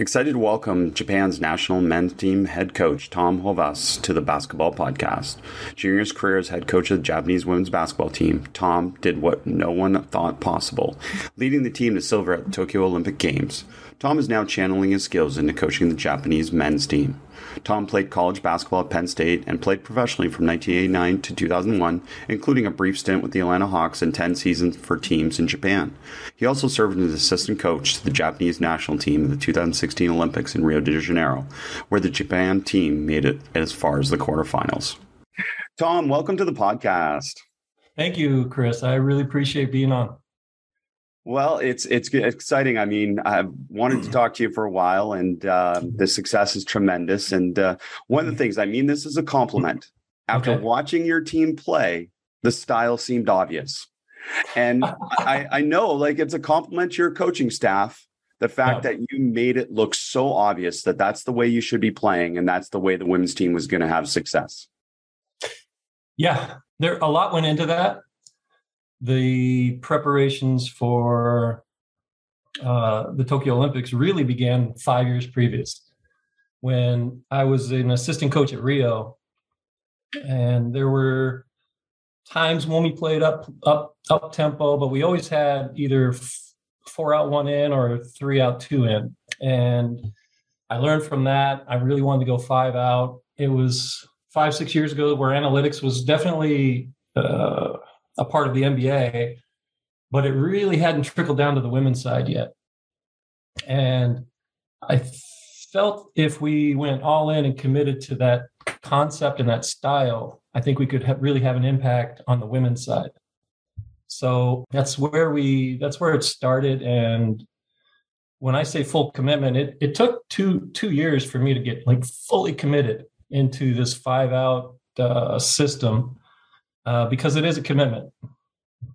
Excited to welcome Japan's national men's team head coach Tom Hovasse to the Basketball Podcast. His career as head coach of the Japanese women's basketball team, Tom did what no one thought possible, leading the team to silver at the Tokyo Olympic Games. Tom is now channeling his skills into coaching the Japanese men's team. Tom played college basketball at Penn State and played professionally from 1989 to 2001, including a brief stint with the Atlanta Hawks and 10 seasons for teams in Japan. He also served as assistant coach to the Japanese national team in the 2016 Olympics in Rio de Janeiro, where the Japan team made it as far as the quarterfinals. Tom, welcome to the podcast. Thank you, Chris. I really appreciate being on. Well, it's it's exciting. I mean, I've wanted to talk to you for a while, and uh, the success is tremendous. And uh, one of the things, I mean, this is a compliment. After Okay. watching your team play, the style seemed obvious, and I, I know, like, it's a compliment to your coaching staff. The fact Yeah. that you made it look so obvious that that's the way you should be playing, and that's the way the women's team was going to have success. Yeah, there a lot went into that. The preparations for uh, the Tokyo Olympics really began five years previous, when I was an assistant coach at Rio, and there were times when we played up up up tempo, but we always had either four out one in or three out two in, and I learned from that. I really wanted to go five out. It was five six years ago where analytics was definitely uh, a part of the NBA, but it really hadn't trickled down to the women's side yet. And I felt if we went all in and committed to that concept and that style, I think we could really have an impact on the women's side. So that's where we that's where it started. And when I say full commitment, it, it took two two years for me to get like fully committed into this five out uh, system uh, because it is a commitment,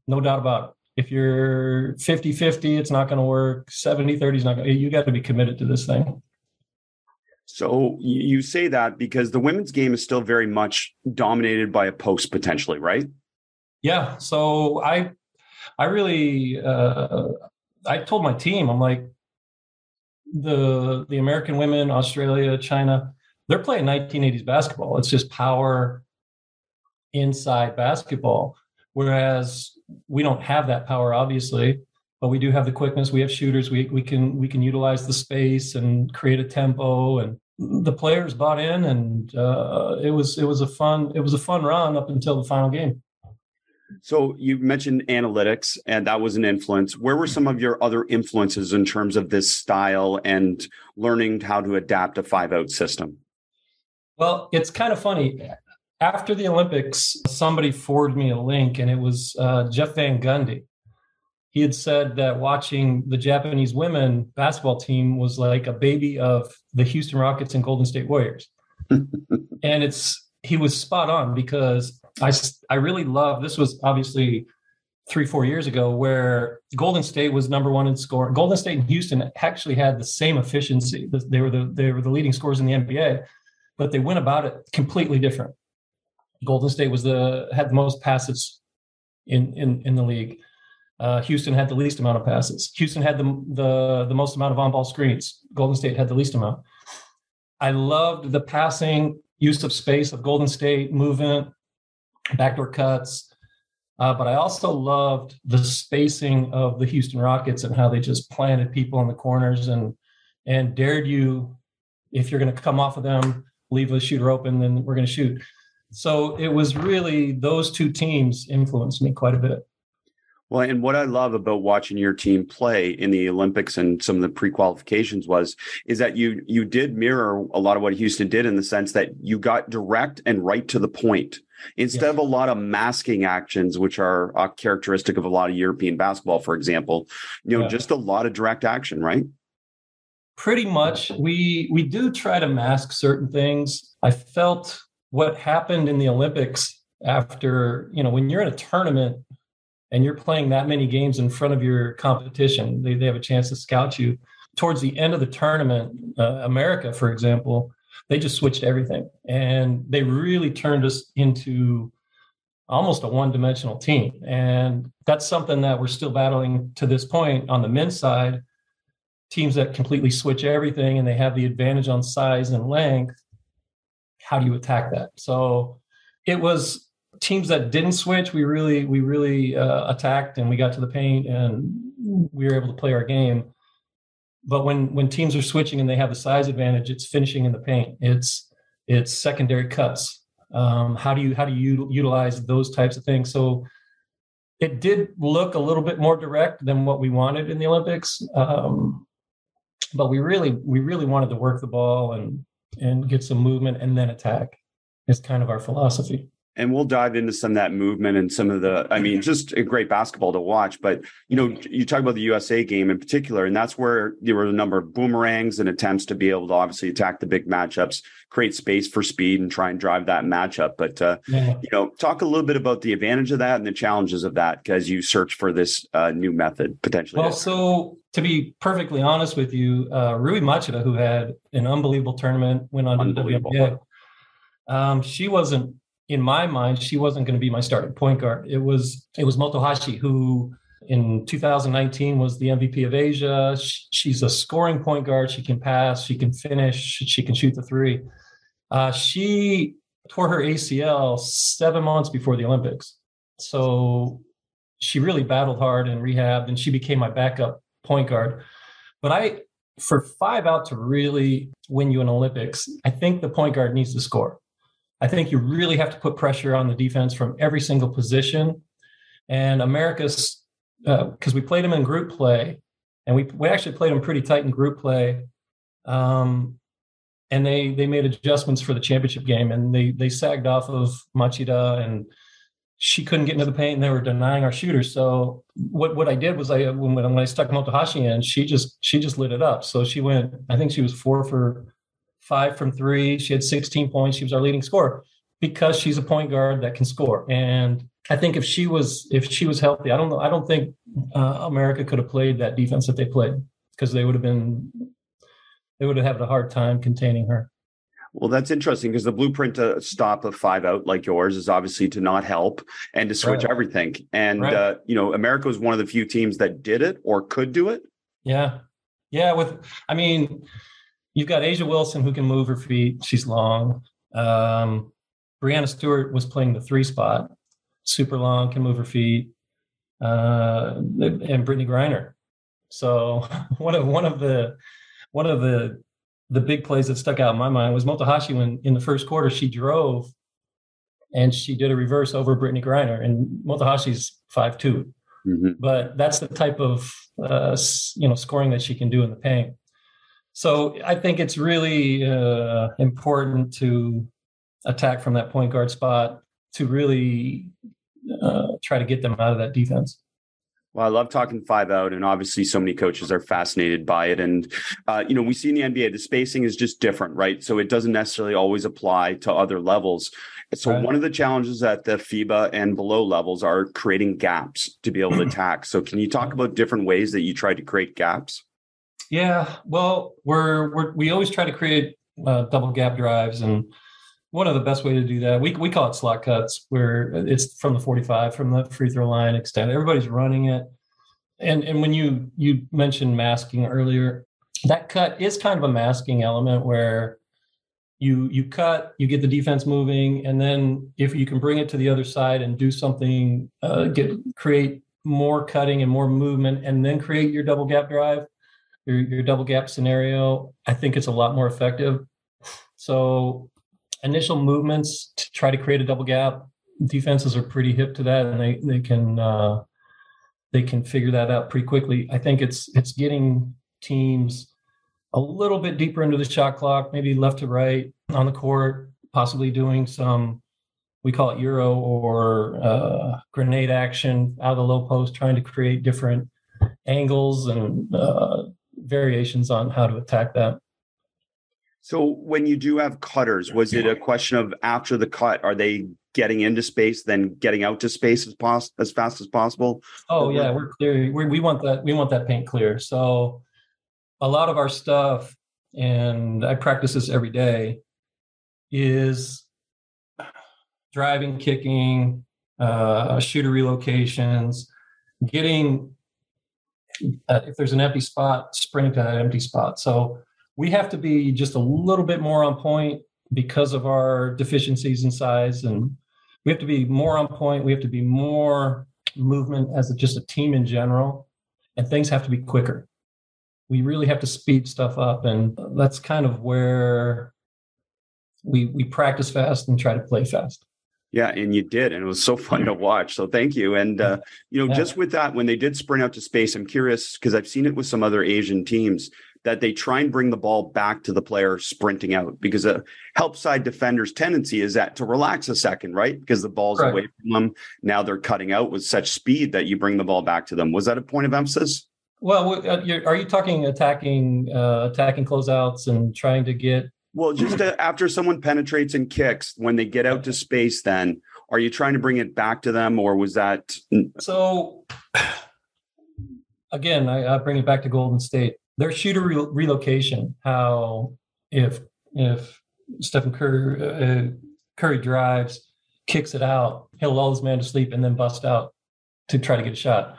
no doubt about it. If you're 50 50, it's not going to work. 70 30 is not going to, you got to be committed to this thing. So you you say that because the women's game is still very much dominated by a post potentially, right? Yeah. So I, I really, uh, I told my team, I'm like, the the American women, Australia, China, they're playing 1980s basketball. It's just power inside basketball. Whereas we don't have that power, obviously, but we do have the quickness. We have shooters. We we can we can utilize the space and create a tempo. And the players bought in, and uh, it was it was a fun it was a fun run up until the final game. So you mentioned analytics, and that was an influence. Where were some of your other influences in terms of this style and learning how to adapt a five out system? Well, it's kind of funny. After the Olympics, somebody forwarded me a link, and it was uh, Jeff Van Gundy. He had said that watching the Japanese women basketball team was like a baby of the Houston Rockets and Golden State Warriors. and it's he was spot on because I I really love this was obviously three four years ago where Golden State was number one in scoring. Golden State and Houston actually had the same efficiency. They were the they were the leading scorers in the NBA, but they went about it completely different. Golden State was the had the most passes in in in the league. Uh, Houston had the least amount of passes. Houston had the the the most amount of on ball screens. Golden State had the least amount. I loved the passing use of space of Golden State movement, backdoor cuts. Uh, but I also loved the spacing of the Houston Rockets and how they just planted people in the corners and and dared you if you're going to come off of them, leave a shooter open, then we're going to shoot. So it was really those two teams influenced me quite a bit. Well, and what I love about watching your team play in the Olympics and some of the pre-qualifications was is that you you did mirror a lot of what Houston did in the sense that you got direct and right to the point instead of a lot of masking actions, which are a characteristic of a lot of European basketball, for example. You know, yeah. just a lot of direct action, right? Pretty much. We we do try to mask certain things. I felt what happened in the Olympics after you know when you're in a tournament and you're playing that many games in front of your competition, they, they have a chance to scout you. Towards the end of the tournament, uh, America, for example, they just switched everything and they really turned us into almost a one-dimensional team. And that's something that we're still battling to this point on the men's side. Teams that completely switch everything and they have the advantage on size and length. How do you attack that? So it was teams that didn't switch, we really we really uh, attacked and we got to the paint and we were able to play our game. But when when teams are switching and they have the size advantage, it's finishing in the paint. It's it's secondary cuts. Um, how do you how do you utilize those types of things? So it did look a little bit more direct than what we wanted in the Olympics, um, but we really we really wanted to work the ball and and get some movement and then attack. Is kind of our philosophy and we'll dive into some of that movement and some of the i mean just a great basketball to watch but you know you talk about the usa game in particular and that's where there were a number of boomerangs and attempts to be able to obviously attack the big matchups create space for speed and try and drive that matchup but uh, yeah. you know talk a little bit about the advantage of that and the challenges of that as you search for this uh, new method potentially well so to be perfectly honest with you uh, rui machida who had an unbelievable tournament went on to the WNBA um, she wasn't in my mind, she wasn't going to be my starting point guard. It was it was Motohashi who in 2019 was the MVP of Asia. She's a scoring point guard. She can pass. She can finish. She can shoot the three. Uh, she tore her ACL seven months before the Olympics, so she really battled hard and rehabbed, and she became my backup point guard. But I, for five out to really win you an Olympics, I think the point guard needs to score. I think you really have to put pressure on the defense from every single position. And America's because uh, we played them in group play, and we we actually played them pretty tight in group play. Um, and they they made adjustments for the championship game, and they they sagged off of Machida, and she couldn't get into the paint, and they were denying our shooters. So what what I did was I when, when I stuck Motohashi in, she just she just lit it up. So she went, I think she was four for five from three. She had 16 points. She was our leading scorer because she's a point guard that can score. And I think if she was if she was healthy, I don't know. I don't think uh, America could have played that defense that they played because they would have been they would have had a hard time containing her. Well, that's interesting because the blueprint to stop a five out like yours is obviously to not help and to switch right. everything. And right. uh, you know, America was one of the few teams that did it or could do it. Yeah, yeah. With I mean, you've got A'ja Wilson who can move her feet. She's long. Um, Breanna Stewart was playing the three spot, super long, can move her feet, uh, and Brittney Griner. So one of one of the one of the the big plays that stuck out in my mind was Motohashi when in the first quarter she drove and she did a reverse over Brittney Griner, and Motohashi's five two. Mm-hmm. But that's the type of uh, you know scoring that she can do in the paint. So I think it's really uh, important to attack from that point guard spot to really uh, try to get them out of that defense. Well, I love talking five out, and obviously, so many coaches are fascinated by it. And uh, you know, we see in the NBA the spacing is just different, right? So it doesn't necessarily always apply to other levels. So right. one of the challenges at the FIBA and below levels are creating gaps to be able to attack. So can you talk about different ways that you try to create gaps? Yeah, well, we're, we're we always try to create uh, double gap drives, and one of the best way to do that we we call it slot cuts, where it's from the 45, from the free throw line extend. Everybody's running it, and and when you you mentioned masking earlier, that cut is kind of a masking element where you you cut, you get the defense moving, and then if you can bring it to the other side and do something, uh, get create more cutting and more movement, and then create your double gap drive your, your double gap scenario, I think it's a lot more effective. So initial movements to try to create a double gap, defenses are pretty hip to that, and they they can uh, they can figure that out pretty quickly. I think it's it's getting teams a little bit deeper into the shot clock, maybe left to right on the court, possibly doing some we call it euro or uh, grenade action out of the low post, trying to create different angles and uh, variations on how to attack that. So when you do have cutters, was it a question of after the cut, are they getting into space, then getting out to space as pos- as fast as possible? Oh yeah, we're clear. We're, we want that. We want that paint clear. So a lot of our stuff, and I practice this every day, is driving, kicking, uh, shooter relocations, getting uh, if there's an empty spot, sprinting to that empty spot. So we have to be just a little bit more on point because of our deficiencies in size, and we have to be more on point. We have to be more movement as a, just a team in general, and things have to be quicker. We really have to speed stuff up, and that's kind of where we we practice fast and try to play fast. Yeah, and you did, and it was so fun to watch. So thank you. And uh, you know, yeah. just with that, when they did sprint out to space, I'm curious because I've seen it with some other Asian teams that they try and bring the ball back to the player sprinting out because a help side defender's tendency is that to relax a second, right? Because the ball's right. away from them. Now they're cutting out with such speed that you bring the ball back to them. Was that a point of emphasis? Well, uh, are you talking attacking, uh, attacking closeouts and trying to get well, just to, after someone penetrates and kicks, when they get out to space, then are you trying to bring it back to them, or was that? So, again, I, I bring it back to Golden State. Their shooter re- relocation. How if if Stephen Curry, uh, Curry drives, kicks it out, he'll lull his man to sleep and then bust out to try to get a shot.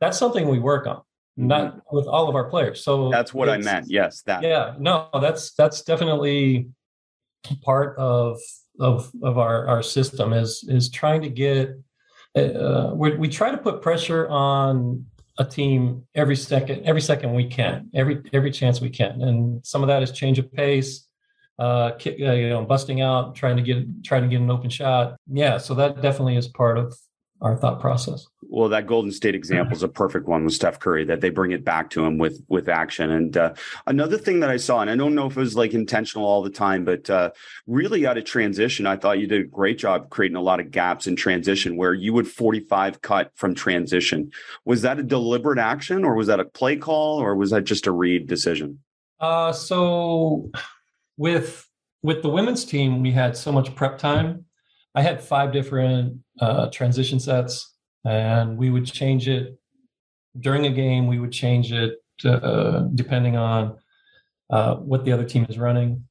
That's something we work on not mm-hmm. with all of our players. So that's what I meant. Yes, that. Yeah, no, that's that's definitely part of of of our our system is is trying to get. Uh, we we try to put pressure on a team every second every second we can every every chance we can and some of that is change of pace uh, kick, uh, you know busting out trying to get trying to get an open shot yeah so that definitely is part of our thought process. Well, that Golden State example is a perfect one with Steph Curry that they bring it back to him with with action. And uh, another thing that I saw, and I don't know if it was like intentional all the time, but uh, really out of transition, I thought you did a great job creating a lot of gaps in transition where you would 45 cut from transition. Was that a deliberate action, or was that a play call, or was that just a read decision? Uh, so with with the women's team, we had so much prep time I had five different uh, transition sets, and we would change it during a game. We would change it uh, depending on uh, what the other team is running.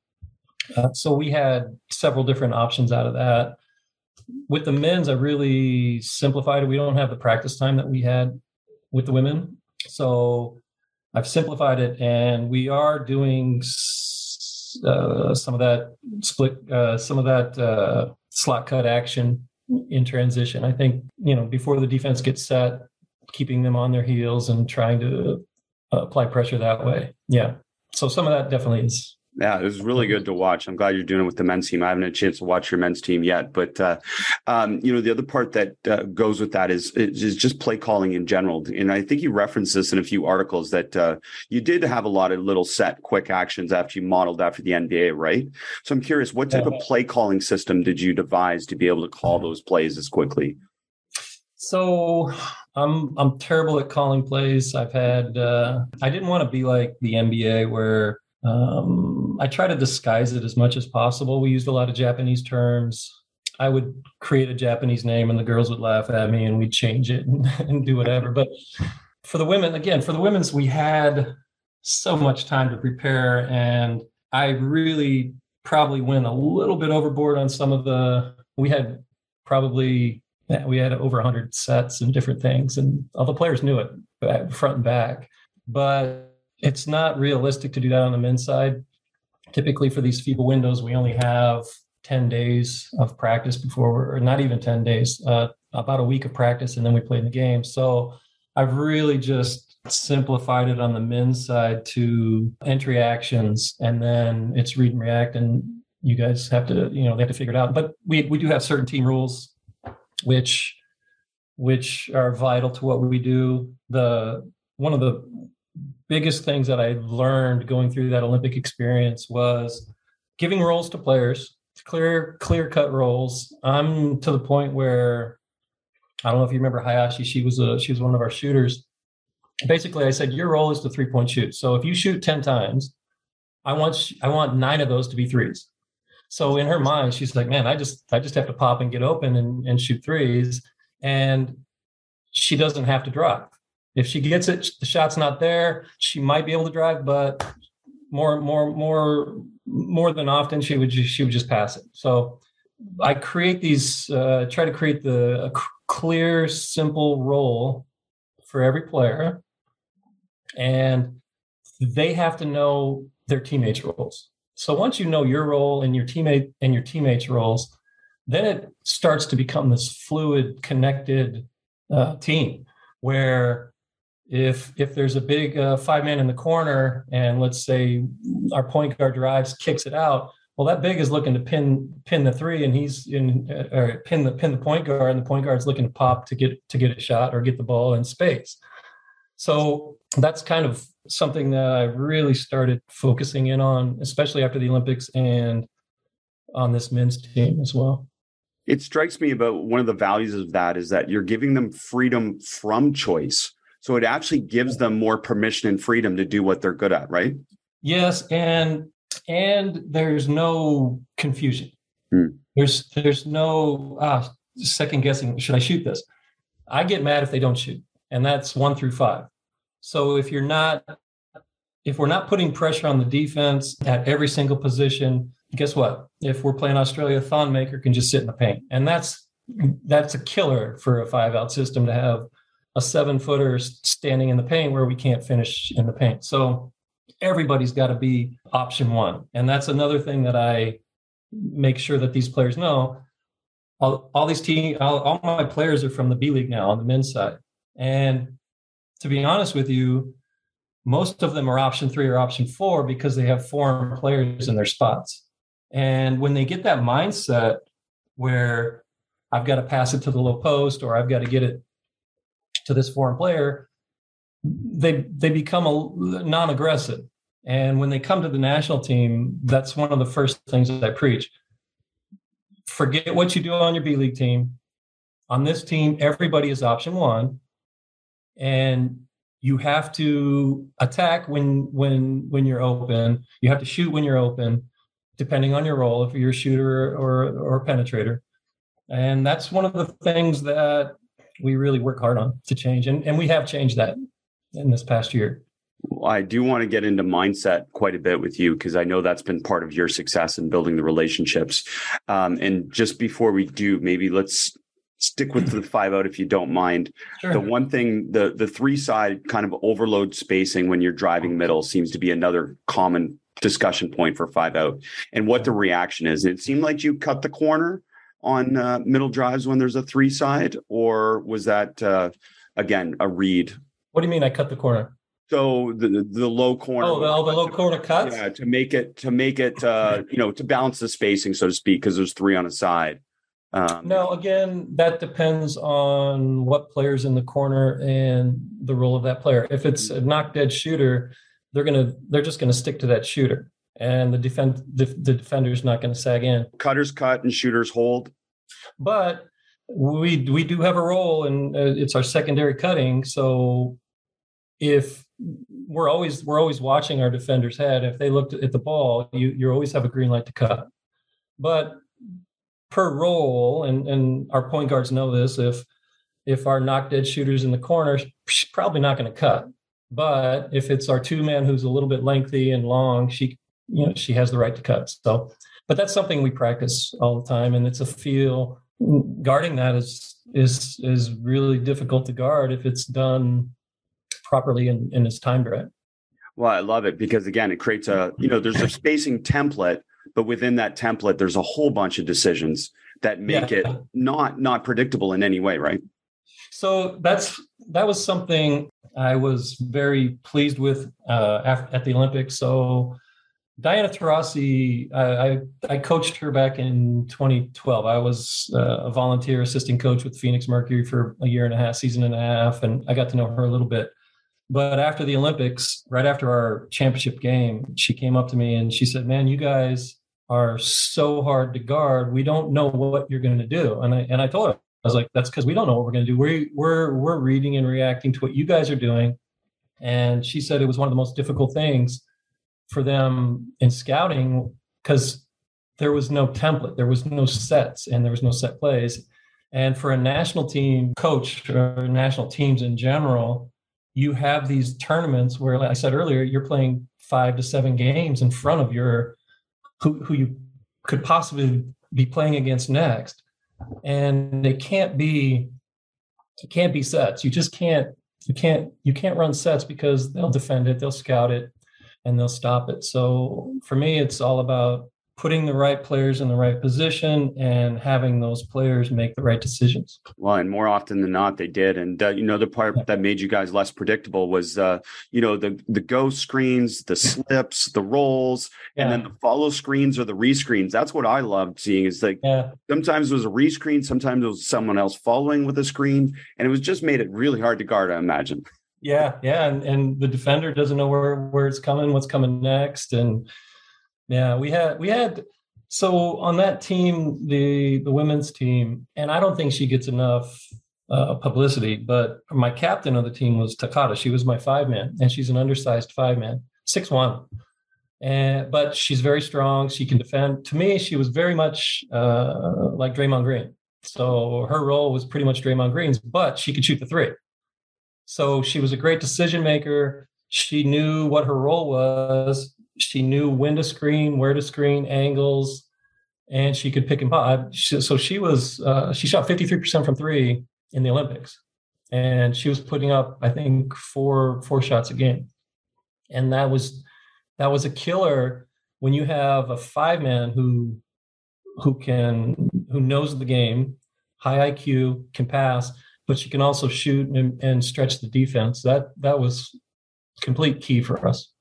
Uh, so we had several different options out of that. With the men's, I really simplified it. We don't have the practice time that we had with the women, so I've simplified it, and we are doing uh, some of that split, uh, some of that slot cut action in transition. I think, you know, before the defense gets set, keeping them on their heels and trying to uh, apply pressure that way. Yeah. So some of that definitely is yeah, it was really good to watch. I'm glad you're doing it with the men's team. I haven't had a chance to watch your men's team yet, but uh, um, you know the other part that uh, goes with that is is just play calling in general. And I think you referenced this in a few articles that uh, you did have a lot of little set quick actions after you modeled after the NBA, right? So I'm curious, what type of play calling system did you devise to be able to call those plays as quickly? So I'm I'm terrible at calling plays. I've had uh, I didn't want to be like the NBA where um, I try to disguise it as much as possible. We used a lot of Japanese terms. I would create a Japanese name and the girls would laugh at me and we'd change it and, and do whatever. But for the women, again, for the women's, we had so much time to prepare. And I really probably went a little bit overboard on some of the, we had probably, we had over 100 sets and different things. And all the players knew it front and back. But it's not realistic to do that on the men's side. Typically, for these FIBA windows, we only have 10 days of practice before or not even 10 days, uh, about a week of practice, and then we play the game. So I've really just simplified it on the men's side to entry actions, and then it's read and react, and you guys have to, you know, they have to figure it out. But we we do have certain team rules, which which are vital to what we do. The one of the biggest things that I learned going through that Olympic experience was giving roles to players, clear clear cut roles. I'm to the point where I don't know if you remember Hayashi. She was a she was one of our shooters. Basically, I said your role is to three point shoot. So if you shoot ten times, I want I want nine of those to be threes. So in her mind, she's like, man, I just I just have to pop and get open and, and shoot threes. And she doesn't have to drive. If she gets it, the shot's not there, she might be able to drive, but more more more more than often she would just, she would just pass it. So I create these uh, try to create the clear, simple role for every player, and they have to know their teammates' roles. So once you know your role and your teammate and your teammates' roles, then it starts to become this fluid, connected uh, team where if if there's a big uh, five man in the corner and let's say our point guard drives kicks it out well that big is looking to pin pin the three and he's in uh, or pin the pin the point guard and the point guard's looking to pop to get to get a shot or get the ball in space so that's kind of something that I really started focusing in on, especially after the Olympics and on this men's team as well. It strikes me about one of the values of that is that you're giving them freedom from choice. So it actually gives them more permission and freedom to do what they're good at, right? Yes, and and there's no confusion. Hmm. There's there's no ah, second guessing. Should I shoot this? I get mad if they don't shoot, and that's one through five. So if you're not if we're not putting pressure on the defense at every single position, guess what? If we're playing Australia, Thon Maker can just sit in the paint. And that's that's a killer for a five out system to have a seven footer standing in the paint where we can't finish in the paint. So everybody's got to be option one. And that's another thing that I make sure that these players know. All, all these team, all, all my players are from the B League now on the men's side. And to be honest with you, most of them are option three or option four because they have foreign players in their spots. And when they get that mindset where I've got to pass it to the low post or I've got to get it to this foreign player, they they become a non-aggressive. And when they come to the national team, that's one of the first things that I preach. Forget what you do on your B League team. On this team, everybody is option one and you have to attack when when when you're open you have to shoot when you're open depending on your role if you're a shooter or or penetrator and that's one of the things that we really work hard on to change and, and we have changed that in this past year I do want to get into mindset quite a bit with you because I know that's been part of your success in building the relationships. Um, and just before we do, maybe let's stick with the five out if you don't mind. Sure. The one thing, the the three side kind of overload spacing when you're driving middle seems to be another common discussion point for five out, and what the reaction is. It seemed like you cut the corner on uh, middle drives when there's a three side, or was that uh, again a read? What do you mean? I cut the corner. So the the low corner. Oh, the, oh, the low corner cuts. Yeah, to make it to make it uh, you know to balance the spacing, so to speak, because there's three on a side. Um, no, again, that depends on what player's in the corner and the role of that player. If it's a knock dead shooter, they're gonna they're just gonna stick to that shooter, and the defend the, the defender's not gonna sag in. Cutters cut and shooters hold. But we we do have a role, and uh, it's our secondary cutting. So if we're always we're always watching our defender's head. If they looked at the ball, you you always have a green light to cut. But per role, and and our point guards know this. If if our knock dead shooters in the corner, she's probably not going to cut. But if it's our two man who's a little bit lengthy and long, she you know she has the right to cut. So, but that's something we practice all the time, and it's a feel. Guarding that is is is really difficult to guard if it's done properly and, and it's timed right. Well, I love it because again, it creates a you know there's a spacing template but within that template there's a whole bunch of decisions that make yeah. it not not predictable in any way right so that's that was something i was very pleased with uh, at the olympics so Diana Taurasi, I, I, coached her back in 2012. I was uh, a volunteer assistant coach with Phoenix Mercury for a year and a half, season and a half, and I got to know her a little bit. But after the Olympics, right after our championship game, she came up to me and she said, "Man, you guys are so hard to guard. We don't know what you're going to do." And I and I told her, I was like, "That's because we don't know what we're going to do. We we're we're reading and reacting to what you guys are doing." And she said it was one of the most difficult things for them in scouting because there was no template, there was no sets, and there was no set plays. And for a national team coach or national teams in general, you have these tournaments where, like I said earlier, you're playing five to seven games in front of your who, who you could possibly be playing against next, and it can't be it can't be sets. You just can't you can't you can't run sets because they'll defend it, they'll scout it, and they'll stop it. So for me, it's all about putting the right players in the right position and having those players make the right decisions. Well, and more often than not, they did. And uh, you know, the part that made you guys less predictable was, uh, you know, the the go screens, the slips, the rolls, yeah. and then the follow screens or the rescreens. That's what I loved seeing. Is like yeah. sometimes it was a rescreen, sometimes it was someone else following with a screen, and it was just made it really hard to guard. I imagine. Yeah, yeah, and, and the defender doesn't know where where it's coming, what's coming next, and yeah, we had we had so on that team, the the women's team, and I don't think she gets enough uh, publicity. But my captain of the team was Takada. She was my five man, and she's an undersized five man, six one, and but she's very strong. She can defend. To me, she was very much uh, like Draymond Green. So her role was pretty much Draymond Green's, but she could shoot the three. So she was a great decision maker. She knew what her role was she knew when to screen, where to screen, angles, and she could pick and pop. So she was uh, she shot 53% from three in the Olympics, and she was putting up I think four four shots a game, and that was that was a killer when you have a five man who who can who knows the game, high IQ, can pass, but she can also shoot and, and stretch the defense. That that was complete key for us.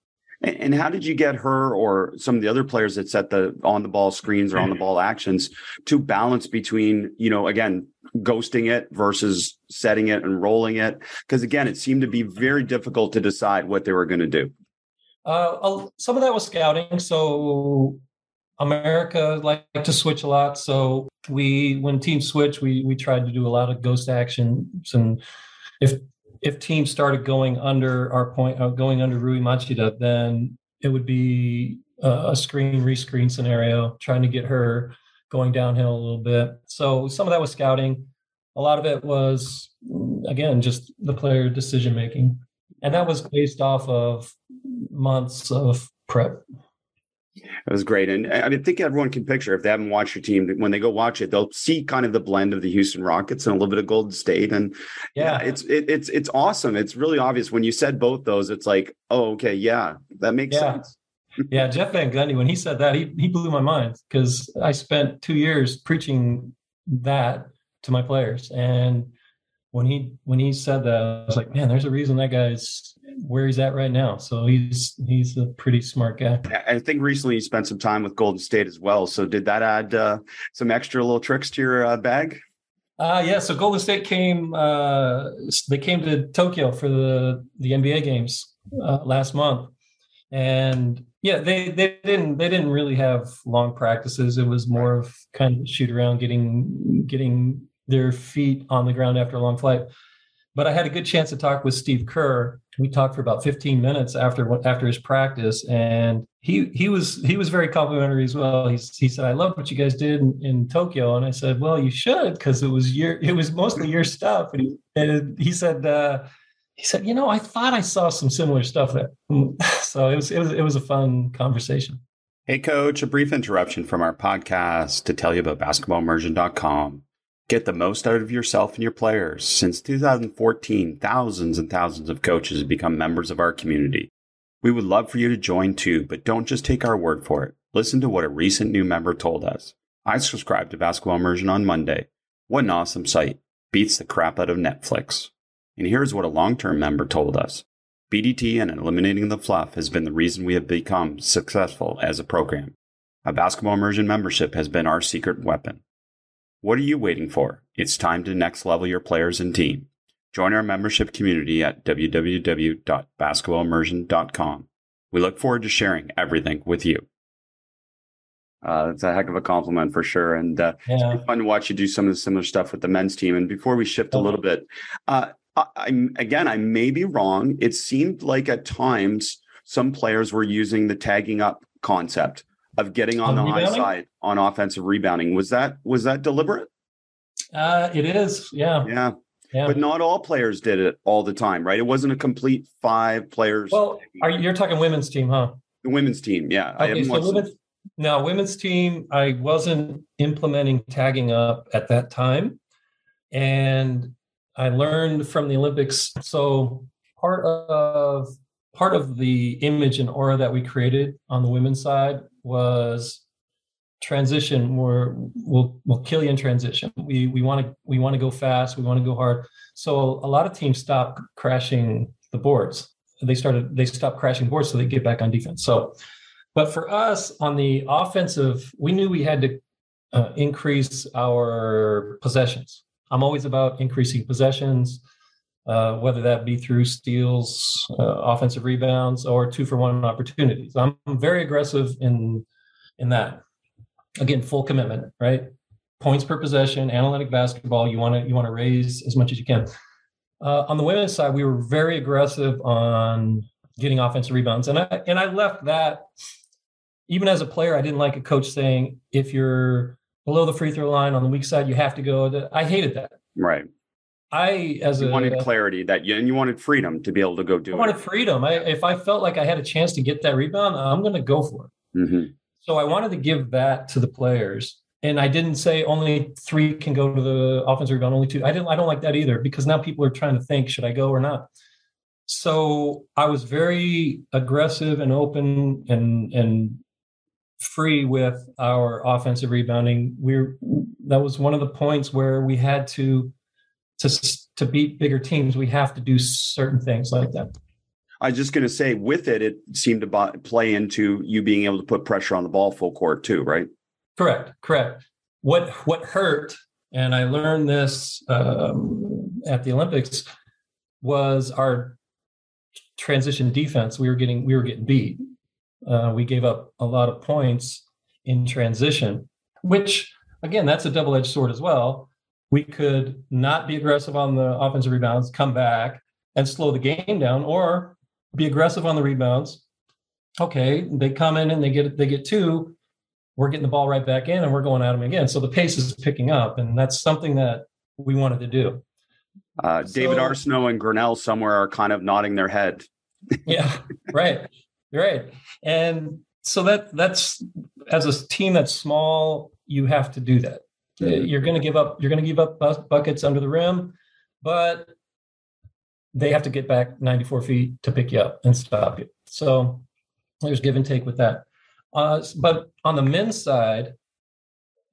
And how did you get her or some of the other players that set the on the ball screens or on the ball actions to balance between, you know, again, ghosting it versus setting it and rolling it? Because again, it seemed to be very difficult to decide what they were going to do. Uh, some of that was scouting. So America like to switch a lot. So we, when teams switch, we we tried to do a lot of ghost actions. And if if teams started going under our point, uh, going under Rui Machida, then it would be a, a screen rescreen scenario, trying to get her going downhill a little bit. So some of that was scouting. A lot of it was, again, just the player decision making. And that was based off of months of prep. It was great. And I mean, I think everyone can picture if they haven't watched your team, when they go watch it, they'll see kind of the blend of the Houston Rockets and a little bit of Golden State. And yeah, yeah it's it, it's it's awesome. It's really obvious when you said both those. It's like, oh, okay, yeah, that makes yeah. sense. yeah, Jeff Van Gundy, when he said that, he he blew my mind because I spent two years preaching that to my players, and when he when he said that, I was like, man, there's a reason that guy's where he's at right now. So he's he's a pretty smart guy. I think recently he spent some time with Golden State as well. So did that add uh, some extra little tricks to your uh, bag? Uh, yeah. So Golden State came. Uh, they came to Tokyo for the the NBA games uh, last month, and yeah, they they didn't they didn't really have long practices. It was more of kind of shoot around, getting getting their feet on the ground after a long flight. But I had a good chance to talk with Steve Kerr. We talked for about 15 minutes after after his practice, and he he was he was very complimentary as well. He he said, "I loved what you guys did in, in Tokyo," and I said, "Well, you should because it was your it was mostly your stuff." And he, and he said. Uh, he said, "You know, I thought I saw some similar stuff there." so it was it was it was a fun conversation. Hey, coach, a brief interruption from our podcast to tell you about basketballimmersion.com. Get the most out of yourself and your players. Since 2014, thousands and thousands of coaches have become members of our community. We would love for you to join too, but don't just take our word for it. Listen to what a recent new member told us. I subscribed to Basketball Immersion on Monday. What an awesome site. Beats the crap out of Netflix. And here's what a long term member told us. BDT and eliminating the fluff has been the reason we have become successful as a program. A basketball immersion membership has been our secret weapon. What are you waiting for? It's time to next level your players and team. Join our membership community at www.basketballimmersion.com. We look forward to sharing everything with you. Uh, it's a heck of a compliment for sure, and uh, yeah. it's fun to watch you do some of the similar stuff with the men's team. And before we shift a little bit, uh, I, again, I may be wrong. It seemed like at times some players were using the tagging up concept of getting on, on the high side on offensive rebounding. Was that was that deliberate? Uh, it is, yeah. yeah. Yeah. But not all players did it all the time, right? It wasn't a complete five players. Well, are you, you're talking women's team, huh? The women's team, yeah. Okay, so women's, no, women's team, I wasn't implementing tagging up at that time. And I learned from the Olympics. So part of part of the image and aura that we created on the women's side was transition where we'll we'll kill you in transition. We we want to we want to go fast, we want to go hard. So a lot of teams stop crashing the boards. They started they stopped crashing boards so they get back on defense. So but for us on the offensive, we knew we had to uh, increase our possessions. I'm always about increasing possessions, uh, whether that be through steals, uh, offensive rebounds, or two for one opportunities. I'm very aggressive in in that. Again, full commitment, right? Points per possession, analytic basketball. You want to you want to raise as much as you can. Uh, on the women's side, we were very aggressive on getting offensive rebounds, and I and I left that even as a player, I didn't like a coach saying, if you're below the free throw line on the weak side, you have to go. I hated that. Right. I, as you a, wanted clarity that you, and you wanted freedom to be able to go do it. I it. wanted freedom. I, if I felt like I had a chance to get that rebound, I'm going to go for it. Mm-hmm. So I wanted to give that to the players. And I didn't say only three can go to the offensive rebound, only two. I didn't, I don't like that either because now people are trying to think, should I go or not? So I was very aggressive and open and, and free with our offensive rebounding. We're that was one of the points where we had to to to beat bigger teams. We have to do certain things like that. I was just going to say, with it, it seemed to play into you being able to put pressure on the ball full court too, right? Correct, correct. What what hurt, and I learned this um, at the Olympics, was our transition defense. We were getting we were getting beat, uh, we gave up a lot of points in transition, which again, that's a double edged sword as well. We could not be aggressive on the offensive rebounds, come back and slow the game down, or be aggressive on the rebounds. Okay, they come in and they get they get two. We're getting the ball right back in, and we're going at them again. So the pace is picking up, and that's something that we wanted to do. Uh, David so, Arseneault and Grinnell somewhere are kind of nodding their head. yeah, right. Right. And so that that's as a team that's small, you have to do that. Mm-hmm. You're going to give up. You're going to give up buckets under the rim, but they have to get back 94 feet to pick you up and stop you. So there's give and take with that. Uh, but on the men's side,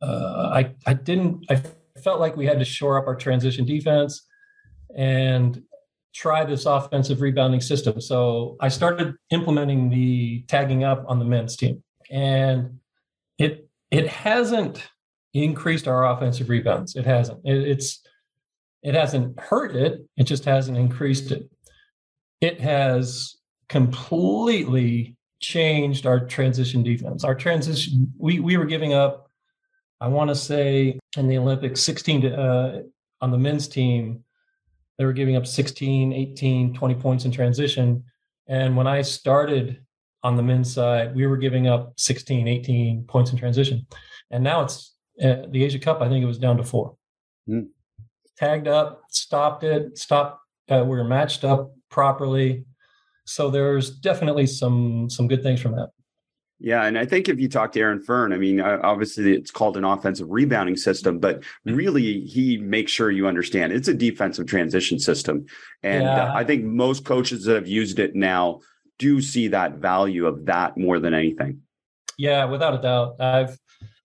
uh, I I didn't. I felt like we had to shore up our transition defense, and try this offensive rebounding system. So I started implementing the tagging up on the men's team, and it it hasn't increased our offensive rebounds. It hasn't. It, it's it hasn't hurt it. It just hasn't increased it. It has completely changed our transition defense. Our transition we we were giving up. I want to say in the Olympics, 16 to uh, on the men's team, they were giving up 16, 18, 20 points in transition. And when I started on the men's side, we were giving up 16, 18 points in transition. And now it's uh, the Asia Cup, I think it was down to four. Mm. Tagged up, stopped it, stopped. Uh, we were matched up properly. So there's definitely some some good things from that. Yeah, and I think if you talk to Aaron Fearne, I mean, uh, obviously it's called an offensive rebounding system, but mm-hmm. really he makes sure you understand it's a defensive transition system. And uh, yeah. I think most coaches that have used it now do see that value of that more than anything. Yeah, without a doubt. I've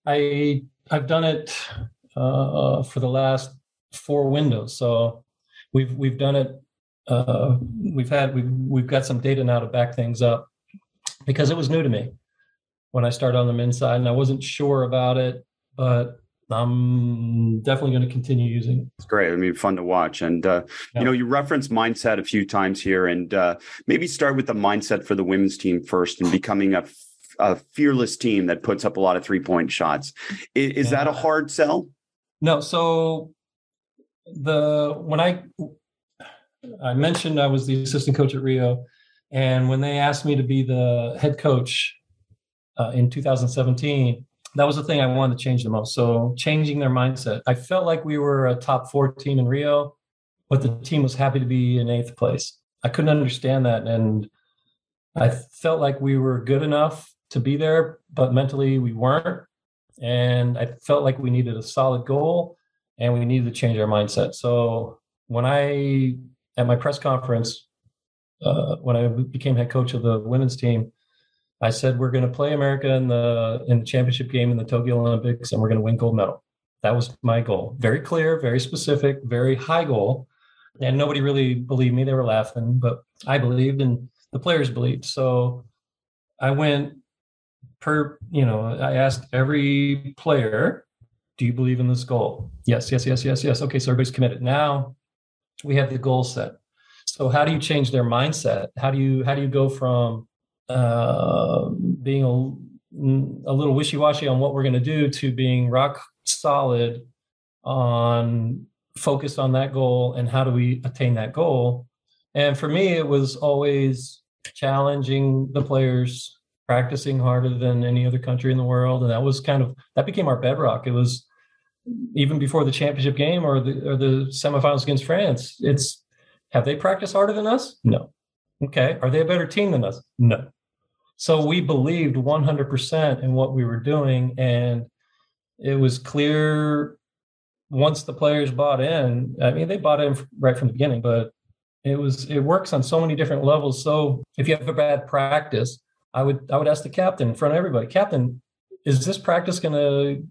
I I've done it uh, for the last four windows. So we've we've done it uh, we've had we've we've got some data now to back things up because it was new to me when I started on the men's side, and I wasn't sure about it, but I'm definitely going to continue using it. It's great. I mean, fun to watch. And, uh, yeah. you know, you referenced mindset a few times here, and uh, maybe start with the mindset for the women's team first and becoming a, a fearless team that puts up a lot of three point shots. Is, is yeah. that a hard sell? No. So, the when I I mentioned I was the assistant coach at Rio, and when they asked me to be the head coach uh, in 2017, that was the thing I wanted to change the most. So changing their mindset. I felt like we were a top four team in Rio, but the team was happy to be in eighth place. I couldn't understand that, and I felt like we were good enough to be there, but mentally we weren't. And I felt like we needed a solid goal and we needed to change our mindset. So when I at my press conference uh, when I became head coach of the women's team, I said we're going to play America in the in the championship game in the Tokyo Olympics, and we're going to win gold medal. That was my goal. Very clear, very specific, very high goal. And nobody really believed me. They were laughing, but I believed, and the players believed. So I went per, you know, I asked every player, "Do you believe in this goal?" Yes, yes, yes, yes, yes. Okay, so everybody's committed. Now we have the goal set. So how do you change their mindset? How do you how do you go from uh, being a, a little wishy washy on what we're going to do to being rock solid on focused on that goal and how do we attain that goal? And for me, it was always challenging the players, practicing harder than any other country in the world, and that was kind of that became our bedrock. It was even before the championship game or the or the semifinals against France, it's have they practiced harder than us? No. Okay. Are they a better team than us? No. So we believed 100% in what we were doing. And it was clear once the players bought in. I mean, they bought in right from the beginning, but it was it works on so many different levels. So if you have a bad practice, I would I would ask the captain in front of everybody, Captain, is this practice going to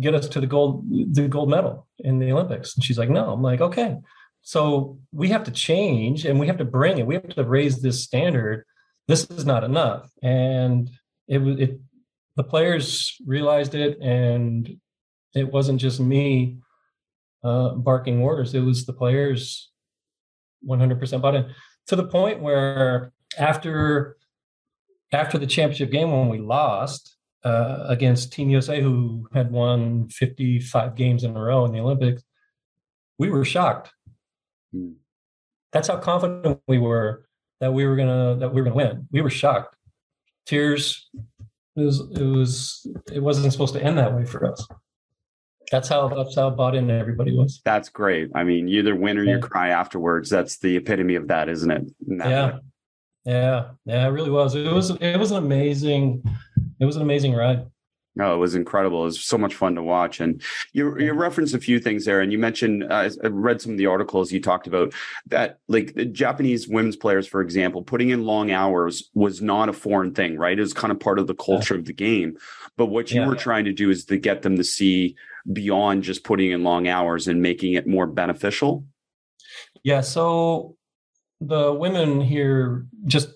get us to the gold the gold medal in the Olympics? And she's like, no. I'm like, okay. So we have to change and we have to bring it. We have to raise this standard. This is not enough. And it was it the players realized it and it wasn't just me uh, barking orders. It was the players 100% bought in to the point where after after the championship game when we lost, uh, against Team USA, who had won 55 games in a row in the Olympics, we were shocked. Hmm. That's how confident we were that we were gonna that we were gonna win. We were shocked. Tears. It was it was it wasn't supposed to end that way for us. That's how that's how bought in everybody was. That's great. I mean, you either win or yeah. you cry afterwards. That's the epitome of that, isn't it? yeah. Way. Yeah. Yeah, it really was. It was it was an amazing it was an amazing ride. No, it was incredible. It was so much fun to watch. And you you referenced a few things there, and you mentioned uh, I read some of the articles you talked about that like the Japanese women's players, for example, putting in long hours was not a foreign thing, right? It was kind of part of the culture yeah. of the game. But what you yeah. were trying to do is to get them to see beyond just putting in long hours and making it more beneficial. Yeah. So the women here just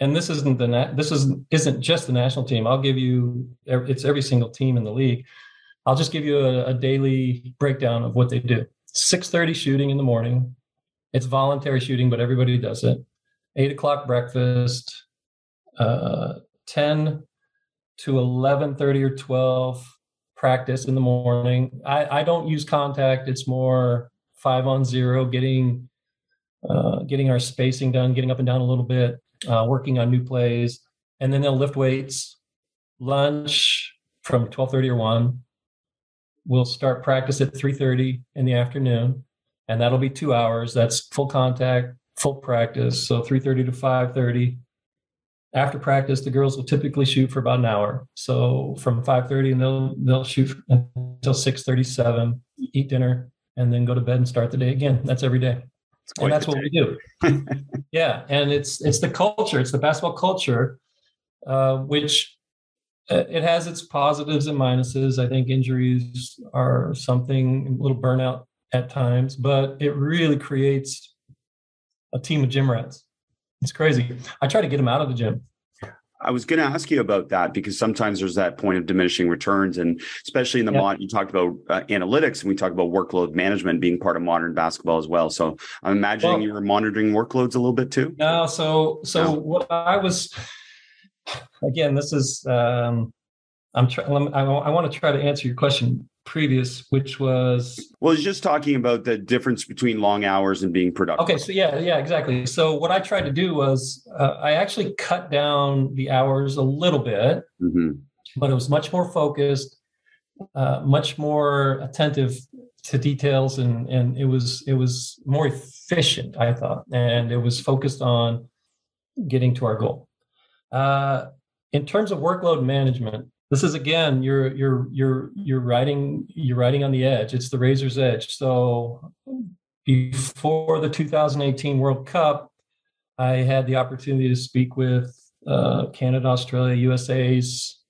and this isn't the this isn't isn't just the national team. I'll give you it's every single team in the league. I'll just give you a, a daily breakdown of what they do. Six thirty shooting in the morning. It's voluntary shooting, but everybody does it. Eight o'clock breakfast. Uh, Ten to eleven thirty or twelve practice in the morning. I, I don't use contact. It's more five on zero, getting uh, getting our spacing done, getting up and down a little bit uh, working on new plays, and then they'll lift weights. Lunch from twelve thirty or one. We'll start practice at three thirty in the afternoon, and that'll be two hours. That's full contact, full practice. So three thirty to five thirty. After practice, the girls will typically shoot for about an hour. So from five thirty, and they'll they'll shoot until six thirty seven. Eat dinner, and then go to bed and start the day again. That's every day and that's what we do. yeah, and it's it's the culture, it's the basketball culture, uh, which uh, it has its positives and minuses. I think injuries are something, a little burnout at times, but it really creates a team of gym rats. It's crazy. I try to get them out of the gym. I was going to ask you about that because sometimes there's that point of diminishing returns, and especially in the mod, you talked about uh, analytics, and we talked about workload management being part of modern basketball as well. So I'm imagining well, you were monitoring workloads a little bit too. No, so so what I was again, this is um, I'm trying. I, I want to try to answer your question previous, which was well, he's just talking about the difference between long hours and being productive. Okay, so yeah, yeah, exactly. So what I tried to do was uh, I actually cut down the hours a little bit, mm-hmm. but it was much more focused, uh, much more attentive to details, and and it was it was more efficient, I thought, and it was focused on getting to our goal. Uh, in terms of workload management, this is again you're you're you're you're riding you're riding on the edge. It's the razor's edge. So before the 2018 world cup i had the opportunity to speak with uh, canada australia usa's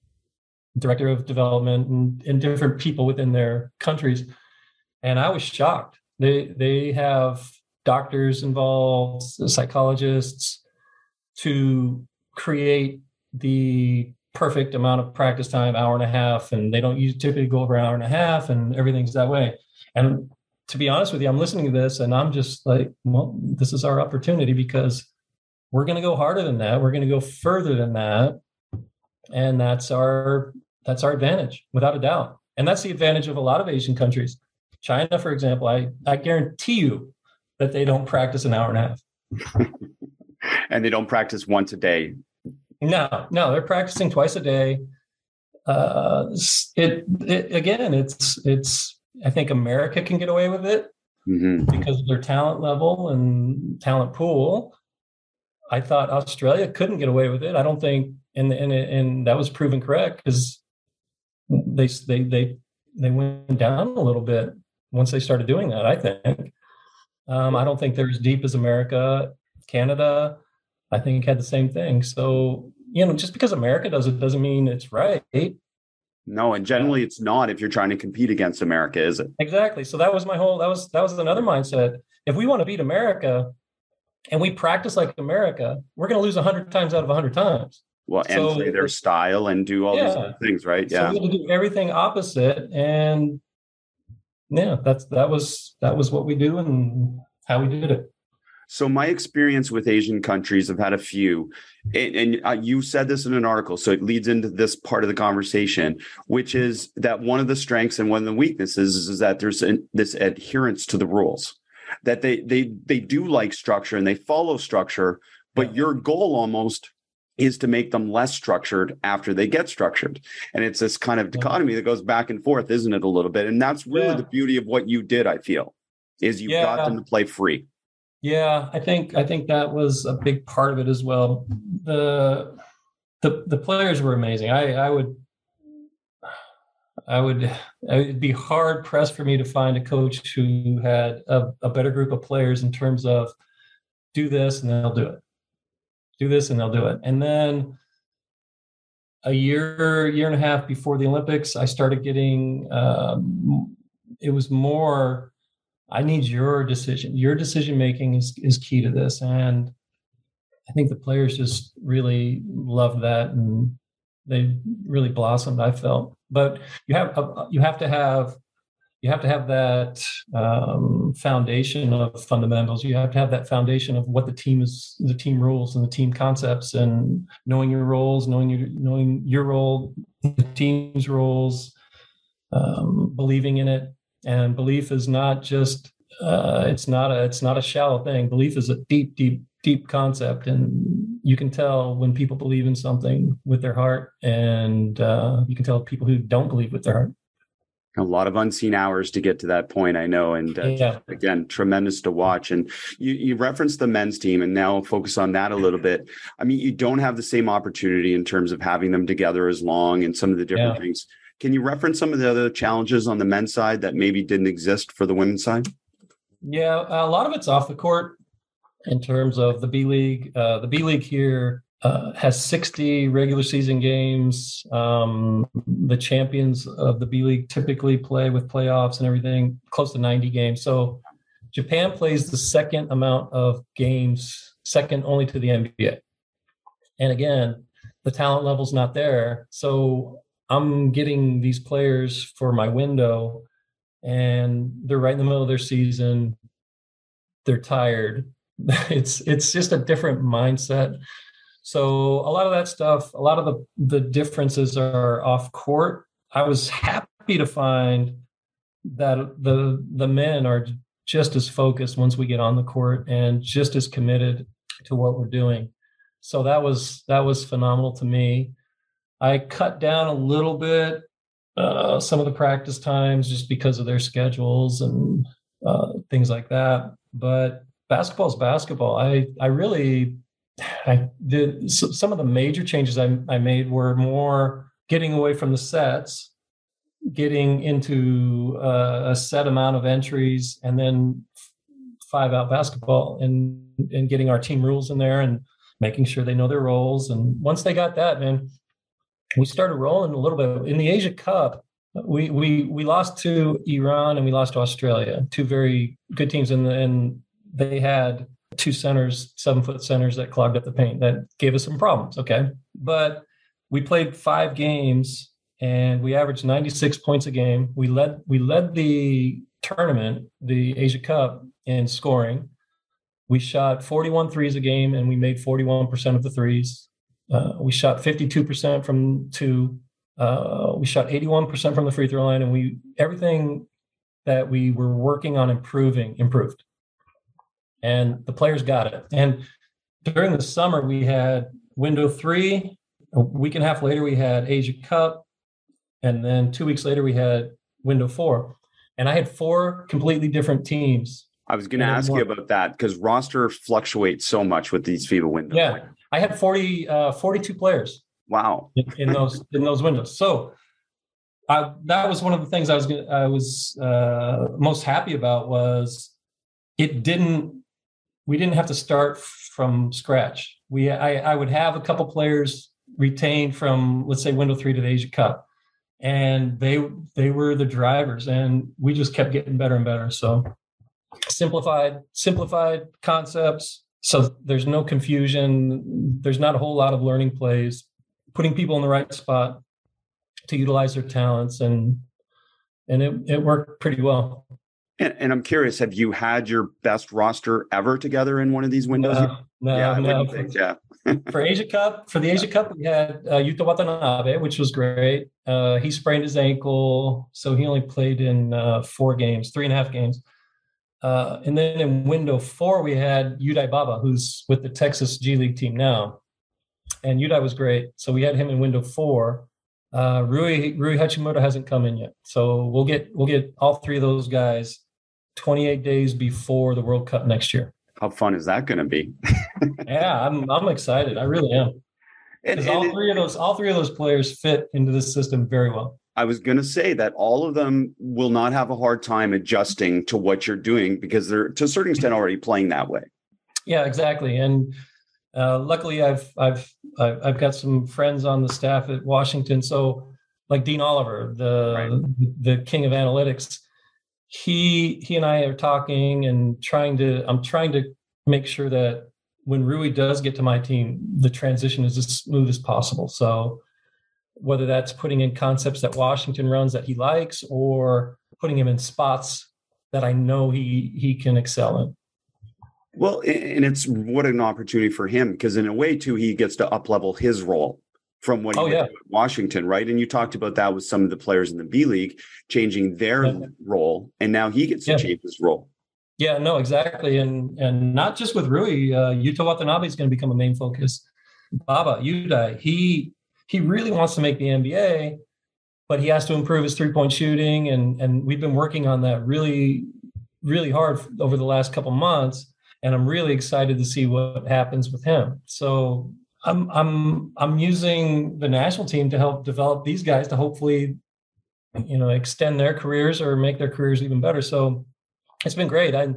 director of development and, and different people within their countries. And i was shocked. They they have doctors involved psychologists to create the perfect amount of practice time, hour and a half, and they don't use typically go over an hour and a half, and everything's that way. And to be honest with you, I'm listening to this and I'm just like, well, this is our opportunity because we're going to go harder than that. We're going to go further than that, and that's our that's our advantage without a doubt. And that's the advantage of a lot of Asian countries. China, for example, I I guarantee you that they don't practice an hour and a half. and they don't practice once a day no, no, they're practicing twice a day. Uh, it, it again, it's it's. I think America can get away with it mm-hmm. because of their talent level and talent pool. I thought Australia couldn't get away with it. I don't think, and and and that was proven correct because they they they they went down a little bit once they started doing that. I think. Um, I don't think they're as deep as America, Canada. I think had the same thing. So, you know, just because America does it doesn't mean it's right. No, and generally it's not if you're trying to compete against America, is it? Exactly. So that was my whole that was that was another mindset. If we want to beat America and we practice like America, we're going to lose 100 times out of 100 times. Well, and so, play their style and do all yeah. these other things, right? Yeah. So we do everything opposite and yeah, that's that was that was what we do and how we did it. So my experience with Asian countries, I've had a few, and, and uh, you said this in an article, so it leads into this part of the conversation, which is that one of the strengths and one of the weaknesses is, is that there's an, this adherence to the rules, that they they they do like structure and they follow structure, but your goal almost is to make them less structured after they get structured. And it's this kind of dichotomy that goes back and forth, isn't it, a little bit? And that's really yeah. the beauty of what you did, I feel, is you yeah. got them to play free. Yeah, I think I think that was a big part of it as well. The the the players were amazing. I I would I would it'd be hard pressed for me to find a coach who had a, a better group of players in terms of do this and they'll do it. Do this and they'll do it. And then a year, year and a half before the Olympics, I started getting um, it was more I need your decision. Your decision making is is key to this, and I think the players just really loved that, and they really blossomed. I felt, but you have uh, you have to have you have to have that um, foundation of fundamentals. You have to have that foundation of what the team is, the team rules and the team concepts, and knowing your roles, knowing your knowing your role, the team's roles, um, believing in it, and belief is not just uh, it's not a it's not a shallow thing. Belief is a deep, deep, deep concept, and you can tell when people believe in something with their heart, and uh, you can tell people who don't believe with their heart. A lot of unseen hours to get to that point, I know, and uh, yeah. again, tremendous to watch. And you, you referenced the men's team, and now focus on that a little bit. I mean, you don't have the same opportunity in terms of having them together as long, and some of the different yeah. things can you reference some of the other challenges on the men's side that maybe didn't exist for the women's side? Yeah, a lot of it's off the court in terms of the B League. Uh, the B League here uh, has 60 regular season games. Um, the champions of the B League typically play with playoffs and everything close to 90 games. So Japan plays the second amount of games, second only to the NBA. And again, the talent level's not there. So I'm getting these players for my window and they're right in the middle of their season. They're tired. It's it's just a different mindset. So a lot of that stuff, a lot of the the differences are off court. I was happy to find that the the men are just as focused once we get on the court and just as committed to what we're doing. So that was that was phenomenal to me. I cut down a little bit uh, some of the practice times just because of their schedules and uh, things like that. But basketball is basketball. I I really I did some of the major changes I, I made were more getting away from the sets getting into uh, a set amount of entries and then five out basketball and and getting our team rules in there and making sure they know their roles and once they got that man we started rolling a little bit in the asia cup we we we lost to iran and we lost to australia two very good teams and and they had two centers seven foot centers that clogged up the paint that gave us some problems okay but we played five games and we averaged 96 points a game. We led we led the tournament, the Asia Cup, in scoring. We shot 41 threes a game, and we made 41% of the threes. Uh, we shot 52% from two. Uh, we shot 81% from the free throw line, and we everything that we were working on improving improved. And the players got it. And during the summer, we had window three. A week and a half later, we had Asia Cup and then two weeks later we had window four and i had four completely different teams i was going to ask you about that because roster fluctuates so much with these fiba windows yeah i had 40 uh, 42 players wow. in, in those in those windows. So I, that was one of the things i was gonna, i was uh, most happy about was it didn't we didn't have to start from scratch. We i, I would have a couple players retained from let's say window three to the asia cup and they they were the drivers and we just kept getting better and better. So simplified simplified concepts so there's no confusion there's not a whole lot of learning plays putting people in the right spot to utilize their talents and and it, it worked pretty well and, and i'm curious have you had your best roster ever together in one of these windows no, no, yeah, no. Think, yeah for Asia Cup, for the Asia Cup, we had uh, Yuta Watanabe, which was great. Uh, he sprained his ankle, so he only played in uh, four games, three and a half games. Uh, and then in window four, we had Yudai Baba, who's with the Texas G League team now. And Yudai was great. So we had him in window four. Uh, Rui Rui Hachimura hasn't come in yet. So we'll get we'll get all three of those guys 28 days before the World Cup next year how fun is that going to be? yeah, I'm I'm excited. I really am. Because all three of those all three of those players fit into this system very well. I was going to say that all of them will not have a hard time adjusting to what you're doing because they're to a certain extent already playing that way. Yeah, exactly. And uh, luckily, I've I've I've got some friends on the staff at Washington. So, like Dean Oliver, the right. the king of analytics, he he and I are talking and trying to I'm trying to make sure that when Rui does get to my team, the transition is as smooth as possible. So whether that's putting in concepts that Washington runs that he likes or putting him in spots that I know he he can excel in. Well, and it's what an opportunity for him because in a way too he gets to uplevel his role from what he oh, yeah. Washington, right? And you talked about that with some of the players in the B League changing their yeah. role, and now he gets to yeah. change his role. Yeah, no, exactly, and and not just with Rui, uh, Yuta Watanabe is going to become a main focus. Baba Yudai, he he really wants to make the NBA, but he has to improve his three point shooting, and and we've been working on that really really hard over the last couple months, and I'm really excited to see what happens with him. So I'm I'm I'm using the national team to help develop these guys to hopefully, you know, extend their careers or make their careers even better. So it's been great. I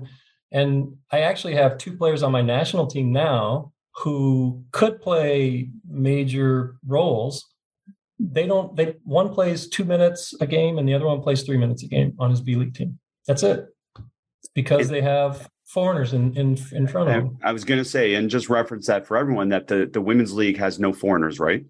and I actually have two players on my national team now who could play major roles. They don't. They one plays two minutes a game, and the other one plays three minutes a game on his B League team. That's it. because they have foreigners in in, in front of them. I was going to say, and just reference that for everyone that the the women's league has no foreigners, right?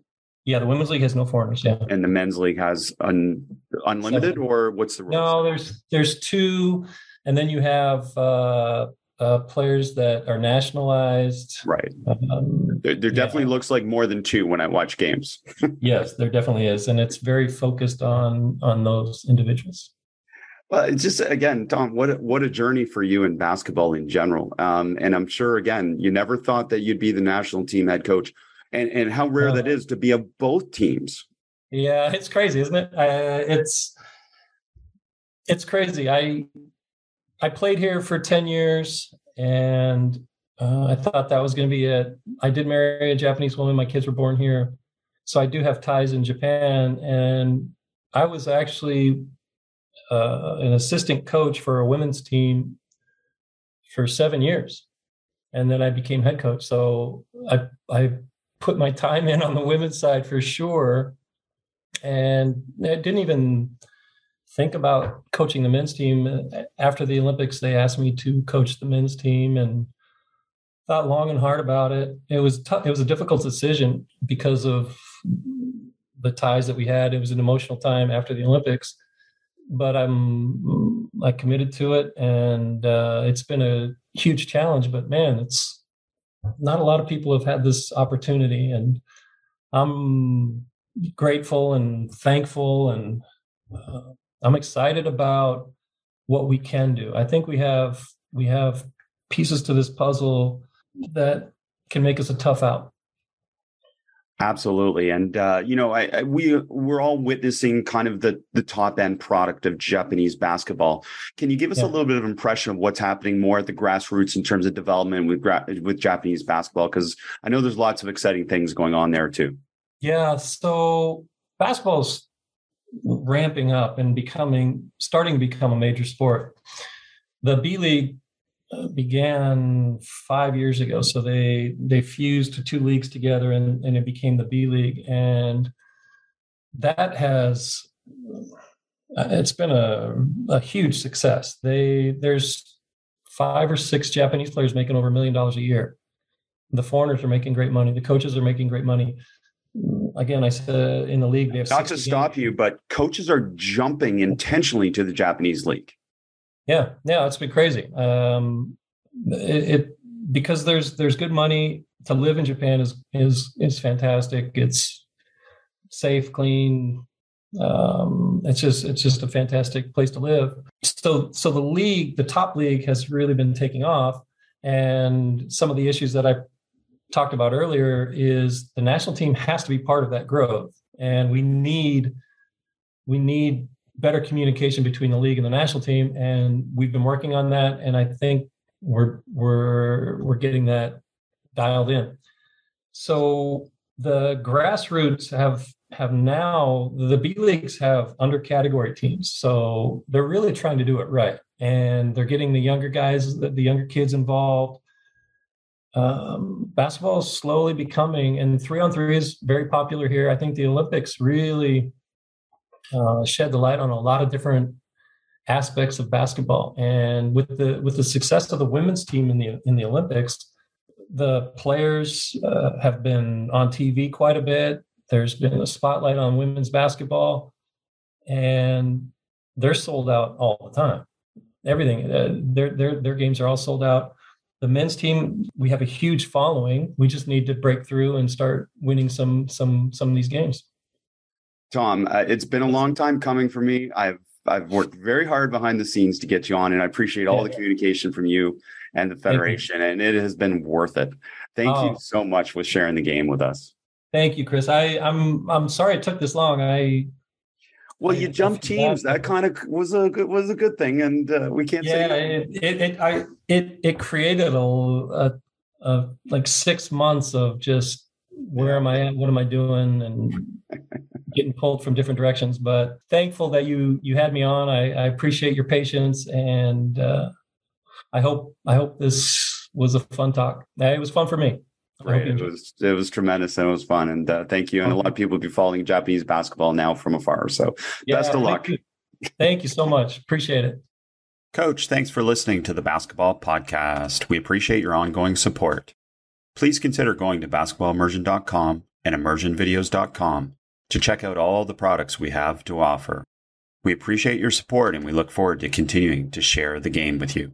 Yeah, the women's league has no foreigners. Yeah, and the men's league has un, unlimited, Seven. or what's the rule? No, there's there's two, and then you have uh, uh, players that are nationalized. Right. Um, there, there definitely looks like more than two when I watch games. yes, there definitely is, and it's very focused on on those individuals. Well, it's just again, Tom, what a, what a journey for you in basketball in general. Um, and I'm sure again, you never thought that you'd be the national team head coach and and how rare uh, that is to be of both teams. Yeah, it's crazy, isn't it? Uh, it's it's crazy. I I played here for ten years, and uh, I thought that was going to be it. I did marry a Japanese woman. My kids were born here, so I do have ties in Japan, and I was actually uh, an assistant coach for a women's team for seven years, and then I became head coach. So I I put my time in on the women's side for sure. And I didn't even think about coaching the men's team. After the Olympics, they asked me to coach the men's team and thought long and hard about it. It was it was a difficult decision because of the ties that we had. It was an emotional time after the Olympics, but I'm I committed to it, and uh, it's been a huge challenge. But man, it's not a lot of people have had this opportunity, and I'm grateful and thankful, and uh, I'm excited about what we can do. I think we have we have pieces to this puzzle that can make us a tough out. Absolutely, and uh, you know, I, I, we we're all witnessing kind of the the top end product of Japanese basketball. Can you give us yeah. a little bit of impression of what's happening more at the grassroots in terms of development with with Japanese basketball? Because I know there's lots of exciting things going on there too. Yeah, so basketball's ramping up and becoming starting to become a major sport. The B League uh, began five years ago. So they they fused two leagues together and, and it became the B League. And that has uh, it's been a, a huge success. They there's five or six Japanese players making over a million dollars a year. The foreigners are making great money. The coaches are making great money. Again, I said in the league they have not to stop games. you, but coaches are jumping intentionally to the Japanese league. Yeah, yeah, it's been crazy. Um, it, it because there's there's good money to live in Japan is is is fantastic. It's safe, clean. Um, it's just it's just a fantastic place to live. So so the league, the top league, has really been taking off, and some of the issues that I talked about earlier is the national team has to be part of that growth, and we need we need better communication between the league and the national team, and we've been working on that. And I think we're we're we're getting that dialed in. So the grassroots have have now the B leagues have under category teams, so they're really trying to do it right, and they're getting the younger guys, the, younger kids involved. Um, basketball is slowly becoming, and three on three is very popular here. I think the Olympics really uh, shed the light on a lot of different aspects of basketball. And with the with the success of the women's team in the in the Olympics, the players uh, have been on TV quite a bit. There's been a spotlight on women's basketball, and they're sold out all the time. Everything, uh, their their their games are all sold out. The men's team, we have a huge following. We just need to break through and start winning some some some of these games. Tom, uh, it's been a long time coming for me. I've I've worked very hard behind the scenes to get you on, and I appreciate all the communication from you and the federation, and it has been worth it. Thank oh. you so much for sharing the game with us. Thank you, Chris. I, I'm I'm sorry it took this long. I well, you jumped teams. That kind of was a good was a good thing, and uh, we can't yeah, say it, it, it. I it it created a, a, a like six months of just where am I at? What am I doing? And getting pulled from different directions. But thankful that you you had me on. I, I appreciate your patience, and uh, I hope I hope this was a fun talk. It was fun for me. Great. It was it was tremendous and it was fun. And uh, thank you. And a lot of people will be following Japanese basketball now from afar. So yeah, best of luck. You. Thank you so much. Appreciate it. Coach, thanks for listening to the Basketball Podcast. We appreciate your ongoing support. Please consider going to basketballimmersion.com and immersionvideos.com to check out all the products we have to offer. We appreciate your support and we look forward to continuing to share the game with you.